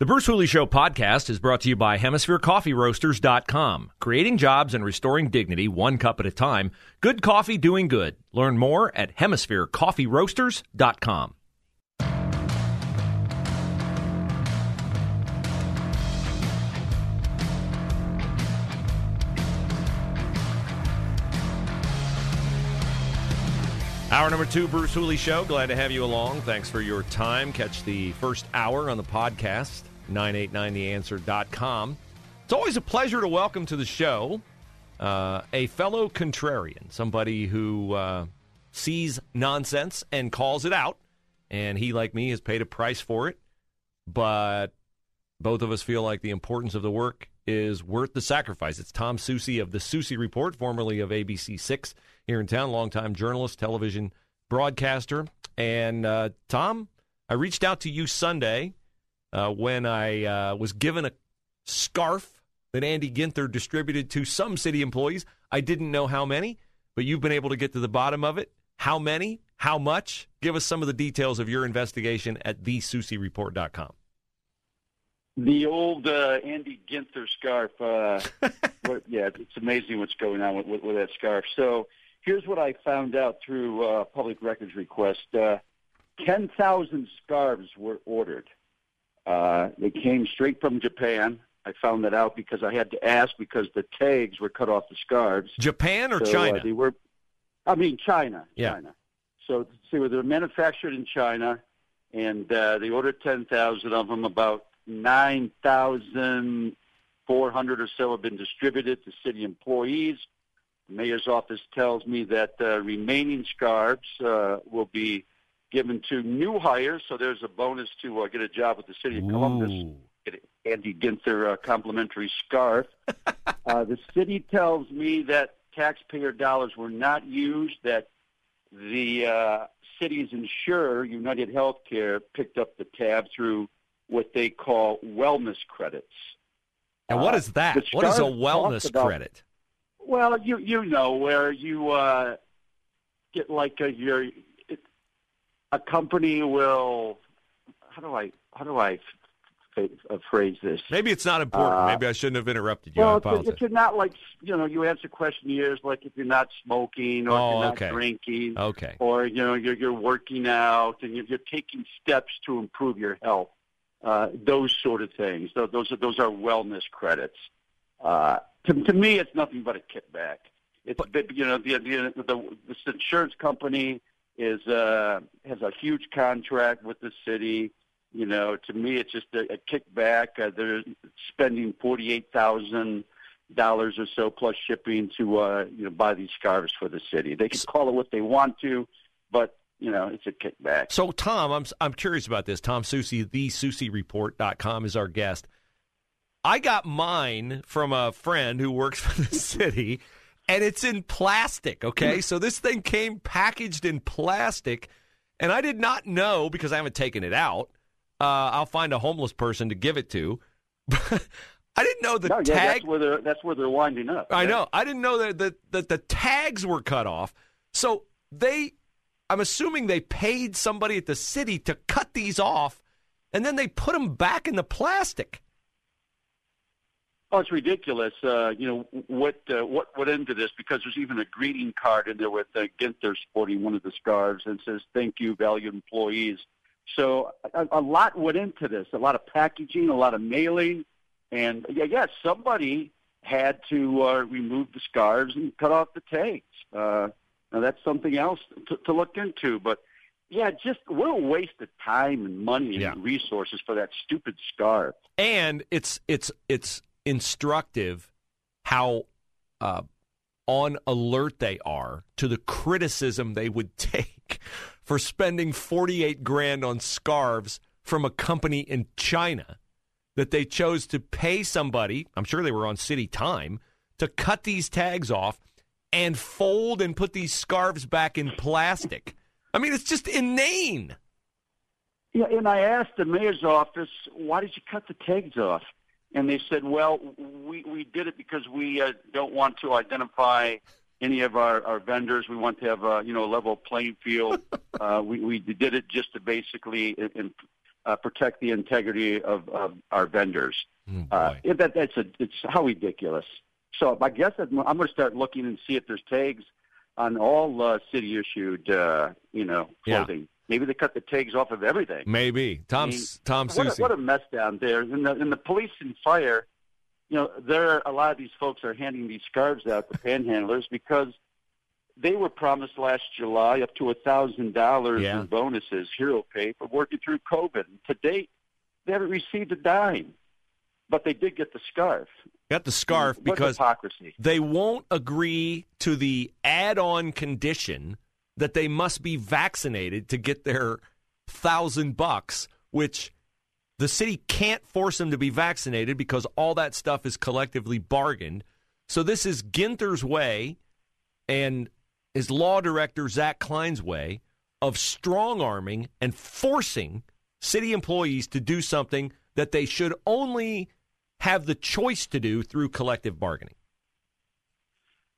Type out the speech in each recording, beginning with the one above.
The Bruce Hooley Show podcast is brought to you by HemisphereCoffeeRoasters.com. Creating jobs and restoring dignity one cup at a time. Good coffee doing good. Learn more at HemisphereCoffeeRoasters.com. Hour number two, Bruce Hooley Show. Glad to have you along. Thanks for your time. Catch the first hour on the podcast, 989theanswer.com. It's always a pleasure to welcome to the show uh, a fellow contrarian, somebody who uh, sees nonsense and calls it out. And he, like me, has paid a price for it. But both of us feel like the importance of the work is worth the sacrifice. It's Tom Sussi of the Sussi Report, formerly of ABC6 here in town, longtime journalist, television broadcaster. And uh, Tom, I reached out to you Sunday uh, when I uh, was given a scarf that Andy Ginther distributed to some city employees. I didn't know how many, but you've been able to get to the bottom of it. How many? How much? Give us some of the details of your investigation at thesussireport.com. The old uh, Andy Ginther scarf. Uh, what, yeah, it's amazing what's going on with, with, with, that scarf. So here's what I found out through uh, public records request. Uh, 10,000 scarves were ordered. Uh, they came straight from Japan. I found that out because I had to ask because the tags were cut off the scarves. Japan or so, China? Uh, they were, I mean China. Yeah. China. So see, so they're manufactured in China, and uh, they ordered 10,000 of them. About 9,400 or so have been distributed to city employees. The mayor's office tells me that uh, remaining scarves uh, will be given to new hires, so there's a bonus to uh, get a job with the city of Columbus. Get Andy Ginther uh, complimentary scarf. uh, the city tells me that taxpayer dollars were not used, that the uh, city's insurer, United Healthcare, picked up the tab through what they call wellness credits. And what uh, that? What is a wellness about, credit? Well, you you know where you uh, get like a your a company will how do I how do I? phrase this? Maybe it's not important. Uh, Maybe I shouldn't have interrupted you. Well, if, you're not like you know, you answer questionnaires like if you're not smoking or oh, if you're not drinking, okay, or you know you're you're working out and you're, you're taking steps to improve your health. Uh, those sort of things. Those are those are wellness credits. Uh, to, to me, it's nothing but a kickback. It's but, you know the, the the this insurance company is uh, has a huge contract with the city. You know, to me, it's just a, a kickback. Uh, they're spending forty eight thousand dollars or so plus shipping to uh, you know buy these scarves for the city. They can call it what they want to, but you know, it's a kickback. So, Tom, I'm I'm curious about this. Tom Sussi, the com is our guest. I got mine from a friend who works for the city, and it's in plastic. Okay, so this thing came packaged in plastic, and I did not know because I haven't taken it out. Uh, I'll find a homeless person to give it to. I didn't know the no, yeah, tag. That's where they're that's where they're winding up. I know. I didn't know that the, that the tags were cut off. So they, I'm assuming they paid somebody at the city to cut these off, and then they put them back in the plastic. Oh, it's ridiculous. Uh, you know what? Uh, what went into this? Because there's even a greeting card in there with uh, Ginther sporting one of the scarves and says "Thank you, valued employees." So a, a lot went into this. A lot of packaging, a lot of mailing, and yeah, yeah, somebody had to uh, remove the scarves and cut off the tags. Uh, now that's something else to, to look into, but yeah, just what a waste of time and money and yeah. resources for that stupid scarf. And it's it's it's instructive how uh, on alert they are to the criticism they would take for spending 48 grand on scarves from a company in China that they chose to pay somebody, I'm sure they were on city time, to cut these tags off and fold and put these scarves back in plastic. I mean, it's just inane. Yeah, and I asked the mayor's office, why did you cut the tags off? And they said, "Well, we we did it because we uh, don't want to identify any of our, our vendors. We want to have a you know a level playing field. uh, we we did it just to basically in, uh, protect the integrity of, of our vendors. Oh, Uh, that, that's a, it's how ridiculous. So I guess I'm, I'm going to start looking and see if there's tags on all uh, city issued, uh, you know, Yeah. Maybe they cut the tags off of everything. Maybe Tom I mean, Tom What a, what a mess down there. And the, and the police and fire, you know, there are a lot of these folks are handing these scarves out to panhandlers because they were promised last July up to a thousand dollars in bonuses, hero pay for working through COVID. And to date, they haven't received a dime, but they did get the scarf. Got the scarf because hypocrisy. they won't agree to the add-on condition that they must be vaccinated to get their thousand bucks, which the city can't force them to be vaccinated because all that stuff is collectively bargained. So this is Ginther's way and his law director Zach Klein's way of strong arming and forcing city employees to do something that they should only have the choice to do through collective bargaining.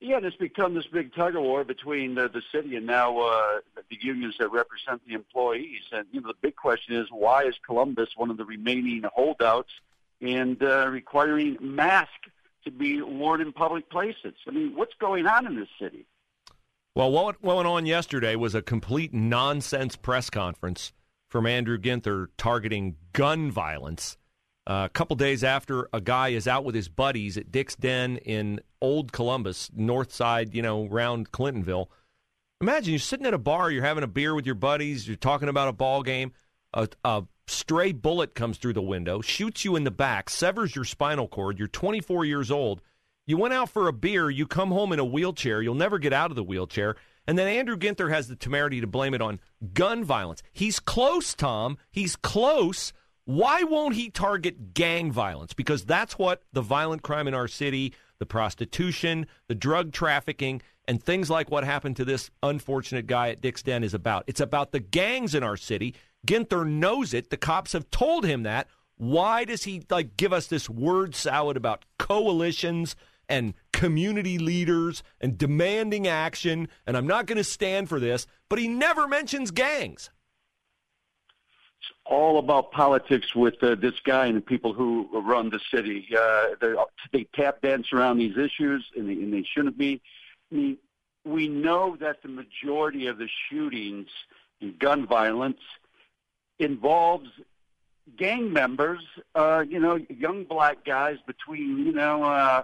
Yeah, and it's become this big tug of war between the, the city and now uh, the unions that represent the employees. And you know, the big question is why is Columbus one of the remaining holdouts and uh, requiring masks to be worn in public places? I mean, what's going on in this city? Well, what went on yesterday was a complete nonsense press conference from Andrew Ginther targeting gun violence. A couple days after a guy is out with his buddies at Dick's Den in Old Columbus, north side, you know, around Clintonville. Imagine you're sitting at a bar, you're having a beer with your buddies, you're talking about a ball game. A, a stray bullet comes through the window, shoots you in the back, severs your spinal cord. You're 24 years old. You went out for a beer, you come home in a wheelchair, you'll never get out of the wheelchair. And then Andrew Ginther has the temerity to blame it on gun violence. He's close, Tom. He's close. Why won't he target gang violence? Because that's what the violent crime in our city, the prostitution, the drug trafficking, and things like what happened to this unfortunate guy at Dick's Den is about. It's about the gangs in our city. Ginther knows it. The cops have told him that. Why does he like give us this word salad about coalitions and community leaders and demanding action? And I'm not going to stand for this, but he never mentions gangs. All about politics with uh, this guy and the people who run the city. Uh, they tap dance around these issues, and they, and they shouldn't be. I mean, we know that the majority of the shootings and gun violence involves gang members. Uh, you know, young black guys between you know uh,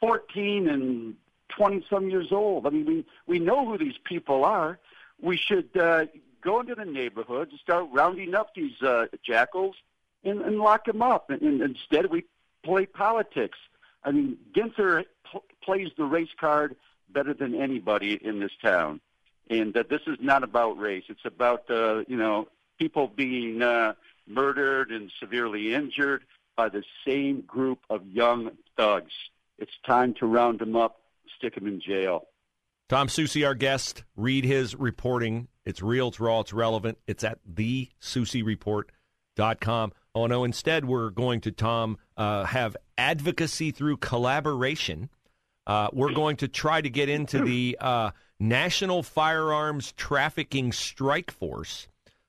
14 and 20 some years old. I mean, we we know who these people are. We should uh, go into the neighborhoods and start rounding up these uh, jackals and, and lock them up. And, and instead, we play politics. I mean, Ginther pl- plays the race card better than anybody in this town. And that this is not about race. It's about uh, you know people being uh, murdered and severely injured by the same group of young thugs. It's time to round them up, stick them in jail. Tom Sussi, our guest, read his reporting. It's real, it's raw, it's relevant. It's at thesussireport.com. Oh, no, instead, we're going to, Tom, uh, have advocacy through collaboration. Uh, we're going to try to get into the uh, National Firearms Trafficking Strike Force.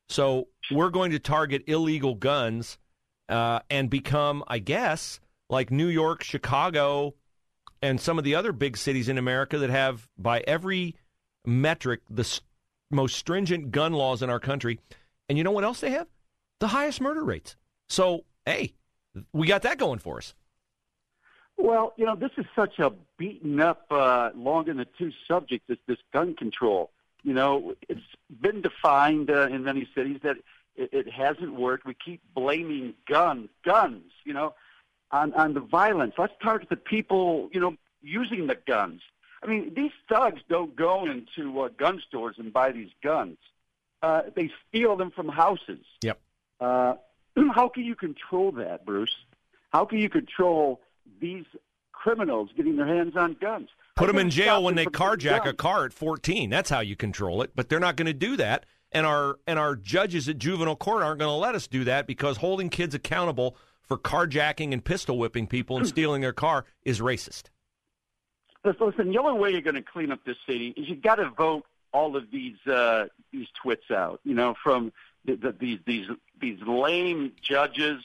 So we're going to target illegal guns uh, and become, I guess, like New York, Chicago, and some of the other big cities in America that have, by every metric, the most stringent gun laws in our country. And you know what else they have? The highest murder rates. So, hey, we got that going for us. Well, you know, this is such a beaten up, uh, long in the tooth subject, this, this gun control. You know, it's been defined uh, in many cities that it, it hasn't worked. We keep blaming guns, guns, you know, on, on the violence. Let's target the people, you know, using the guns. I mean, these thugs don't go into uh, gun stores and buy these guns. Uh, they steal them from houses. Yep. Uh, how can you control that, Bruce? How can you control these criminals getting their hands on guns? Put them in jail when they carjack a car at 14. That's how you control it. But they're not going to do that. And our and our judges at juvenile court aren't going to let us do that because holding kids accountable for carjacking and pistol whipping people and stealing their car is racist. Listen, listen, the only way you're going to clean up this city is you've got to vote all of these uh, these twits out. You know, from the, the, these these these lame judges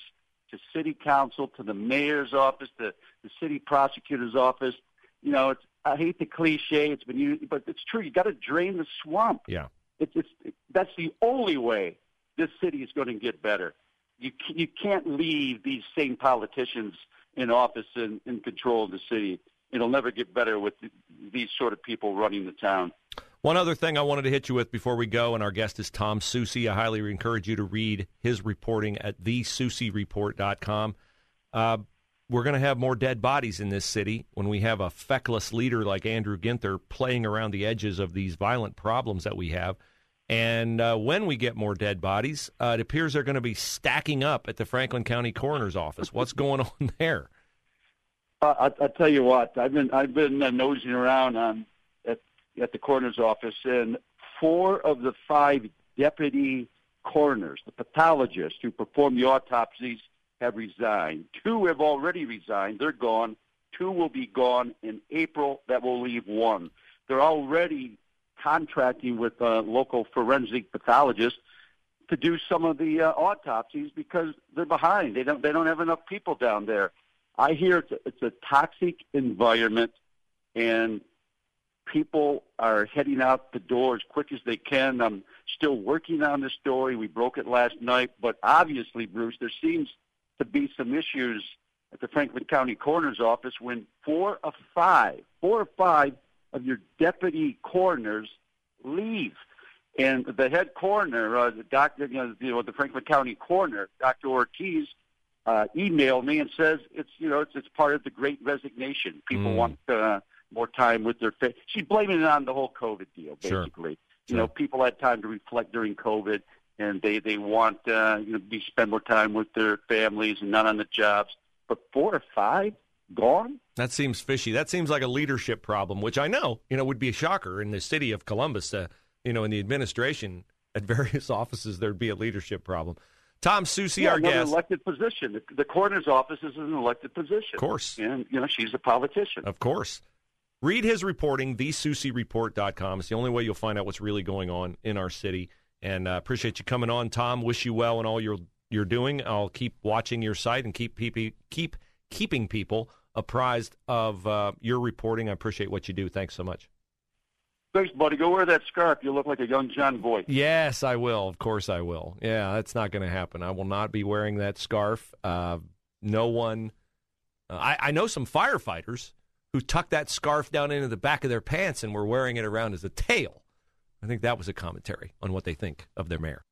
to city council to the mayor's office to the city prosecutor's office. You know, it's I hate the cliche. It's been used, but it's true. You got to drain the swamp. Yeah, it's, it's that's the only way this city is going to get better. You you can't leave these same politicians in office and in control of the city. It'll never get better with these sort of people running the town. One other thing I wanted to hit you with before we go, and our guest is Tom Sussi. I highly encourage you to read his reporting at thesussireport.com. Uh, we're going to have more dead bodies in this city when we have a feckless leader like Andrew Ginther playing around the edges of these violent problems that we have. And uh, when we get more dead bodies, uh, it appears they're going to be stacking up at the Franklin County Coroner's Office. What's going on there? I, I tell you what, I've been I've been uh, nosing around on at at the coroner's office, and four of the five deputy coroners, the pathologists who perform the autopsies, have resigned. Two have already resigned. They're gone. Two will be gone in April. That will leave one. They're already contracting with uh, local forensic pathologists to do some of the uh, autopsies because they're behind. They don't they don't have enough people down there. I hear it's a, it's a toxic environment, and people are heading out the door as quick as they can. I'm still working on the story. We broke it last night, but obviously, Bruce, there seems to be some issues at the Franklin County Coroner's Office when four of five, four or five of your deputy coroners leave. And the head coroner, uh, the doctor, you know, the Franklin County coroner, Dr. Ortiz, uh, emailed me and says it's, you know, it's it's part of the Great Resignation. People mm. want uh, more time with their. Fa- She's blaming it on the whole COVID deal, basically. Sure. You sure. know, people had time to reflect during COVID and they they want uh, you know to spend more time with their families and not on the jobs. But four or five gone. That seems fishy. That seems like a leadership problem, which I know you know would be a shocker in the city of Columbus. Uh, you know, in the administration at various offices, there'd be a leadership problem. Tom Sussi, yeah, our guest. An elected position. The, coroner's office is an elected position. Of course. And, you know, she's a politician. Of course. Read his reporting, thesussireport.com. It's the only way you'll find out what's really going on in our city. And uh, appreciate you coming on, Tom. Wish you well in all you're you're doing. I'll keep watching your site and keep keep keep keeping people apprised of uh, your reporting. I appreciate what you do. Thanks so much. Thanks, buddy. Go wear that scarf. You look like a young John Boy. Yes, I will. Of course, I will. Yeah, that's not going to happen. I will not be wearing that scarf. Uh, no one. Uh, I, I know some firefighters who tuck that scarf down into the back of their pants and were wearing it around as a tail. I think that was a commentary on what they think of their mayor.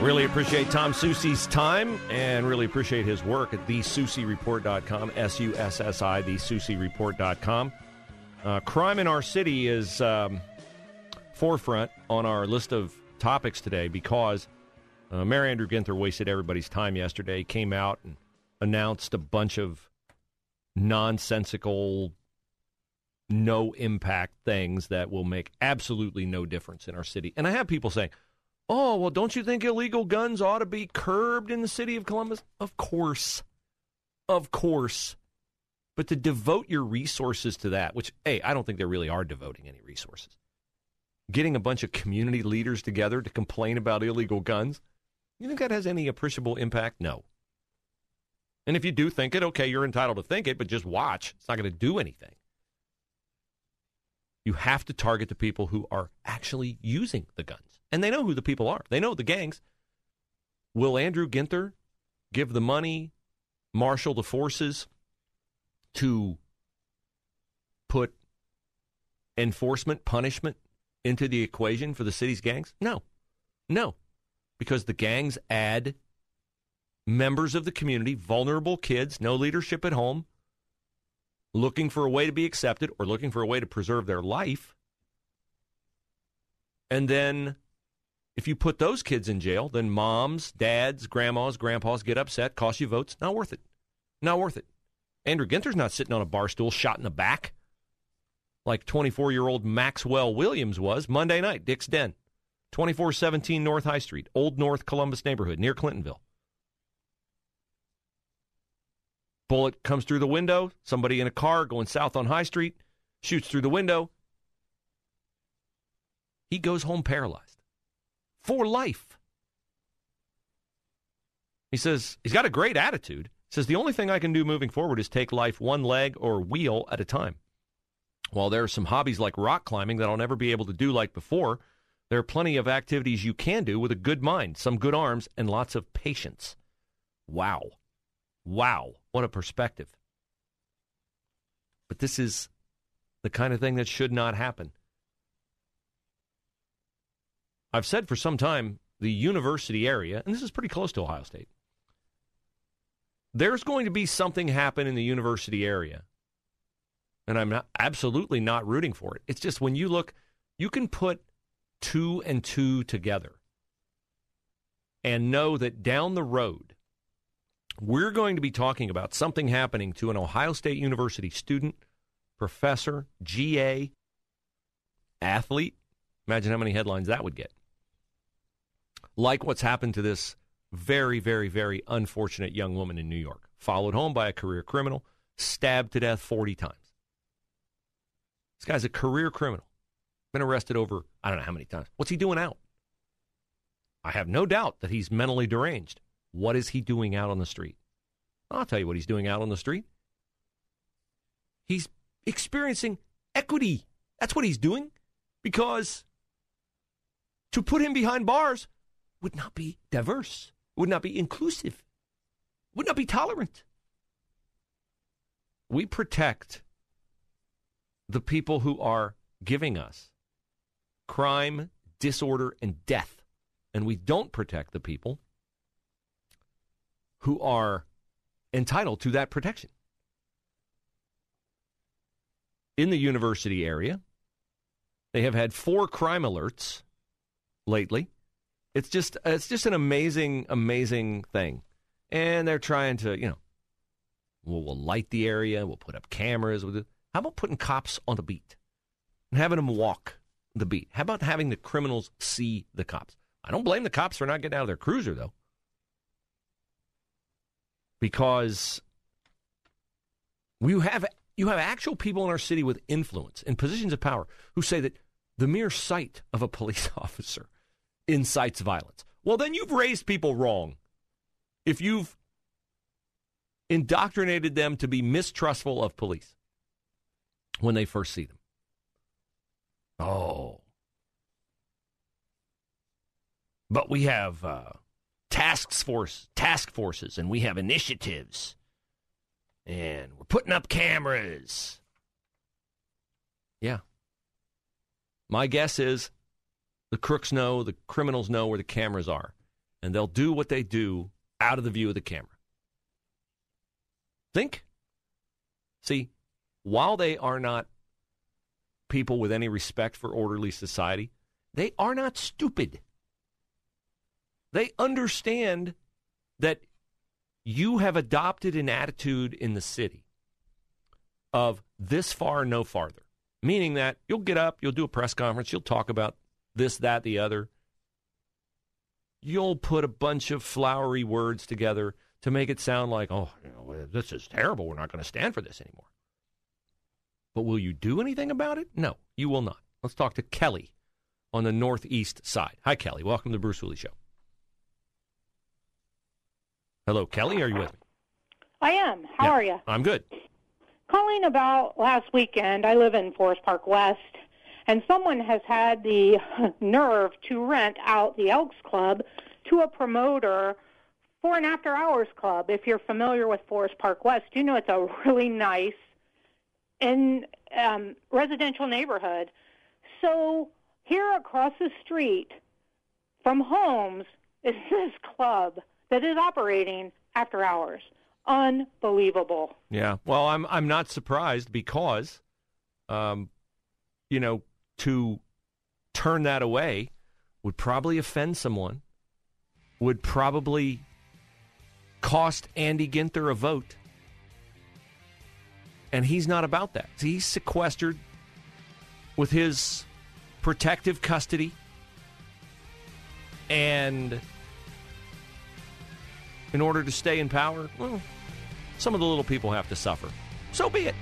Really appreciate Tom Sussi's time and really appreciate his work at thesussireport.com, S U S S I, thesussireport.com. Uh, crime in our city is um, forefront on our list of topics today because uh, Mayor Andrew Ginther wasted everybody's time yesterday. Came out and announced a bunch of nonsensical, no impact things that will make absolutely no difference in our city. And I have people saying, "Oh, well, don't you think illegal guns ought to be curbed in the city of Columbus?" Of course, of course. But to devote your resources to that, which, hey, I don't think they really are devoting any resources. Getting a bunch of community leaders together to complain about illegal guns, you think that has any appreciable impact? No. And if you do think it, okay, you're entitled to think it, but just watch. It's not going to do anything. You have to target the people who are actually using the guns. And they know who the people are, they know the gangs. Will Andrew Ginther give the money, marshal the forces to put enforcement, punishment into the equation for the city's gangs? No. No because the gangs add members of the community, vulnerable kids, no leadership at home, looking for a way to be accepted or looking for a way to preserve their life. And then if you put those kids in jail, then moms, dads, grandmas, grandpas get upset, cost you votes. Not worth it. Not worth it. Andrew Ginther's not sitting on a bar stool shot in the back like 24 year old Maxwell Williams was Monday night, Dick's Den. 2417 North High Street, Old North Columbus neighborhood near Clintonville. Bullet comes through the window. Somebody in a car going south on High Street shoots through the window. He goes home paralyzed for life. He says he's got a great attitude. He says the only thing I can do moving forward is take life one leg or wheel at a time. While there are some hobbies like rock climbing that I'll never be able to do like before, there are plenty of activities you can do with a good mind, some good arms, and lots of patience. Wow. Wow. What a perspective. But this is the kind of thing that should not happen. I've said for some time the university area, and this is pretty close to Ohio State, there's going to be something happen in the university area. And I'm not, absolutely not rooting for it. It's just when you look, you can put two and two together and know that down the road, we're going to be talking about something happening to an Ohio State University student, professor, GA, athlete. Imagine how many headlines that would get. Like what's happened to this very, very, very unfortunate young woman in New York, followed home by a career criminal, stabbed to death 40 times. This guy's a career criminal. Been arrested over, I don't know how many times. What's he doing out? I have no doubt that he's mentally deranged. What is he doing out on the street? I'll tell you what he's doing out on the street. He's experiencing equity. That's what he's doing. Because to put him behind bars would not be diverse, would not be inclusive, would not be tolerant. We protect the people who are giving us crime, disorder, and death. And we don't protect the people who are entitled to that protection. In the university area, they have had four crime alerts lately. It's just it's just an amazing, amazing thing. And they're trying to, you know, we'll, we'll light the area, we'll put up cameras. We'll do, how about putting cops on the beat and having them walk the beat? How about having the criminals see the cops? I don't blame the cops for not getting out of their cruiser, though, because we have you have actual people in our city with influence and positions of power who say that the mere sight of a police officer incites violence. Well, then you've raised people wrong. If you've indoctrinated them to be mistrustful of police when they first see them. Oh. But we have uh, task force, task forces, and we have initiatives, and we're putting up cameras. Yeah. My guess is the crooks know, the criminals know where the cameras are, and they'll do what they do out of the view of the camera. Think. See, while they are not people with any respect for orderly society, they are not stupid. They understand that you have adopted an attitude in the city of this far, no farther, meaning that you'll get up, you'll do a press conference, you'll talk about this, that, the other. You'll put a bunch of flowery words together to make it sound like, oh, you know, this is terrible. We're not going to stand for this anymore. But will you do anything about it? No, you will not. Let's talk to Kelly on the northeast side. Hi, Kelly. Welcome to the Bruce Hooley Show. Hello, Kelly. Are you with me? I am. How Yeah. are you? I'm good. Calling about last weekend. I live in Forest Park West, and someone has had the nerve to rent out the Elks Club to a promoter for an after hours club. If you're familiar with Forest Park West, you know it's a really nice in um, residential neighborhood. So here across the street from homes is this club that is operating after hours. Unbelievable. Yeah. Well, I'm I'm not surprised because, um, you know, to turn that away would probably offend someone. Would probably cost Andy Ginther a vote. And he's not about that. He's sequestered with his protective custody and in order to stay in power, well, some of the little people have to suffer. So be it.